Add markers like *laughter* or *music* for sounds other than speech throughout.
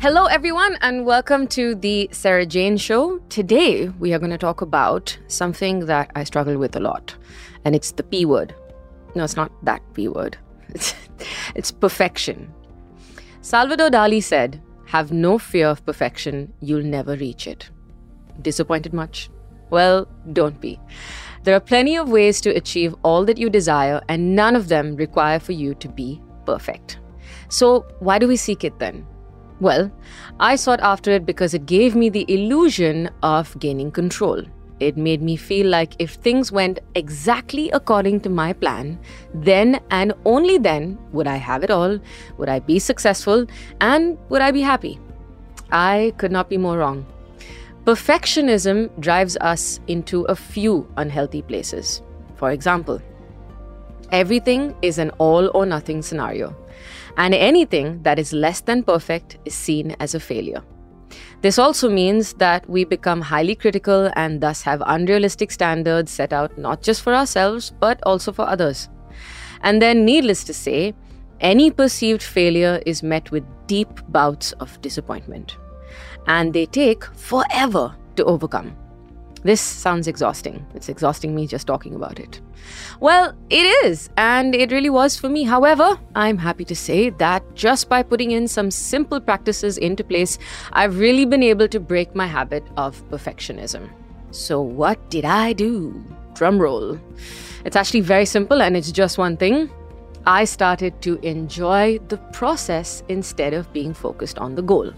Hello, everyone, and welcome to the Sarah Jane Show. Today, we are going to talk about something that I struggle with a lot, and it's the P word. No, it's not that P word, it's, *laughs* it's perfection. Salvador Dali said, Have no fear of perfection, you'll never reach it. Disappointed much? Well, don't be. There are plenty of ways to achieve all that you desire, and none of them require for you to be perfect. So, why do we seek it then? Well, I sought after it because it gave me the illusion of gaining control. It made me feel like if things went exactly according to my plan, then and only then would I have it all, would I be successful, and would I be happy. I could not be more wrong. Perfectionism drives us into a few unhealthy places. For example, everything is an all or nothing scenario and anything that is less than perfect is seen as a failure. This also means that we become highly critical and thus have unrealistic standards set out not just for ourselves, but also for others. And then, needless to say, any perceived failure is met with deep bouts of disappointment. And they take forever to overcome. This sounds exhausting. It's exhausting me just talking about it. Well, it is, and it really was for me. However, I'm happy to say that just by putting in some simple practices into place, I've really been able to break my habit of perfectionism. So, what did I do? Drum roll. It's actually very simple and it's just one thing. I started to enjoy the process instead of being focused on the goal.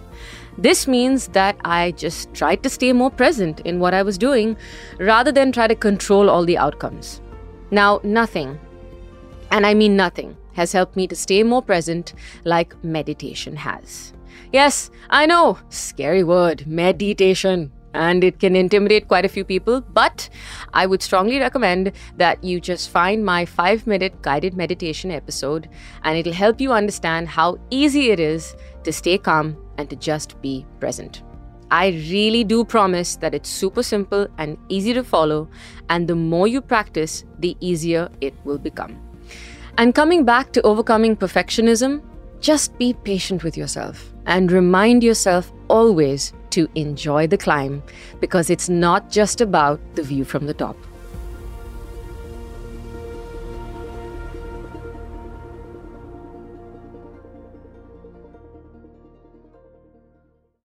This means that I just tried to stay more present in what I was doing rather than try to control all the outcomes. Now, nothing, and I mean nothing, has helped me to stay more present like meditation has. Yes, I know, scary word, meditation and it can intimidate quite a few people. But I would strongly recommend that you just find my five minute guided meditation episode, and it'll help you understand how easy it is to stay calm and to just be present. I really do promise that it's super simple and easy to follow, and the more you practice, the easier it will become. And coming back to overcoming perfectionism, just be patient with yourself and remind yourself always to enjoy the climb because it's not just about the view from the top.